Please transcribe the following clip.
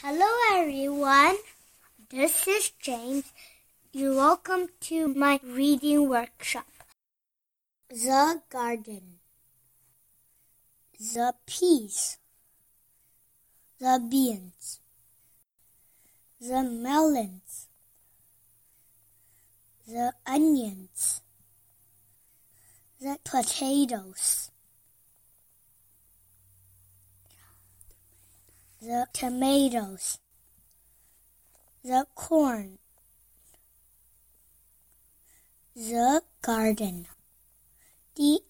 Hello, everyone. This is James. You're welcome to my reading workshop. The garden, the peas, the beans, the melons, the onions, the potatoes. The tomatoes, the corn, the garden. The.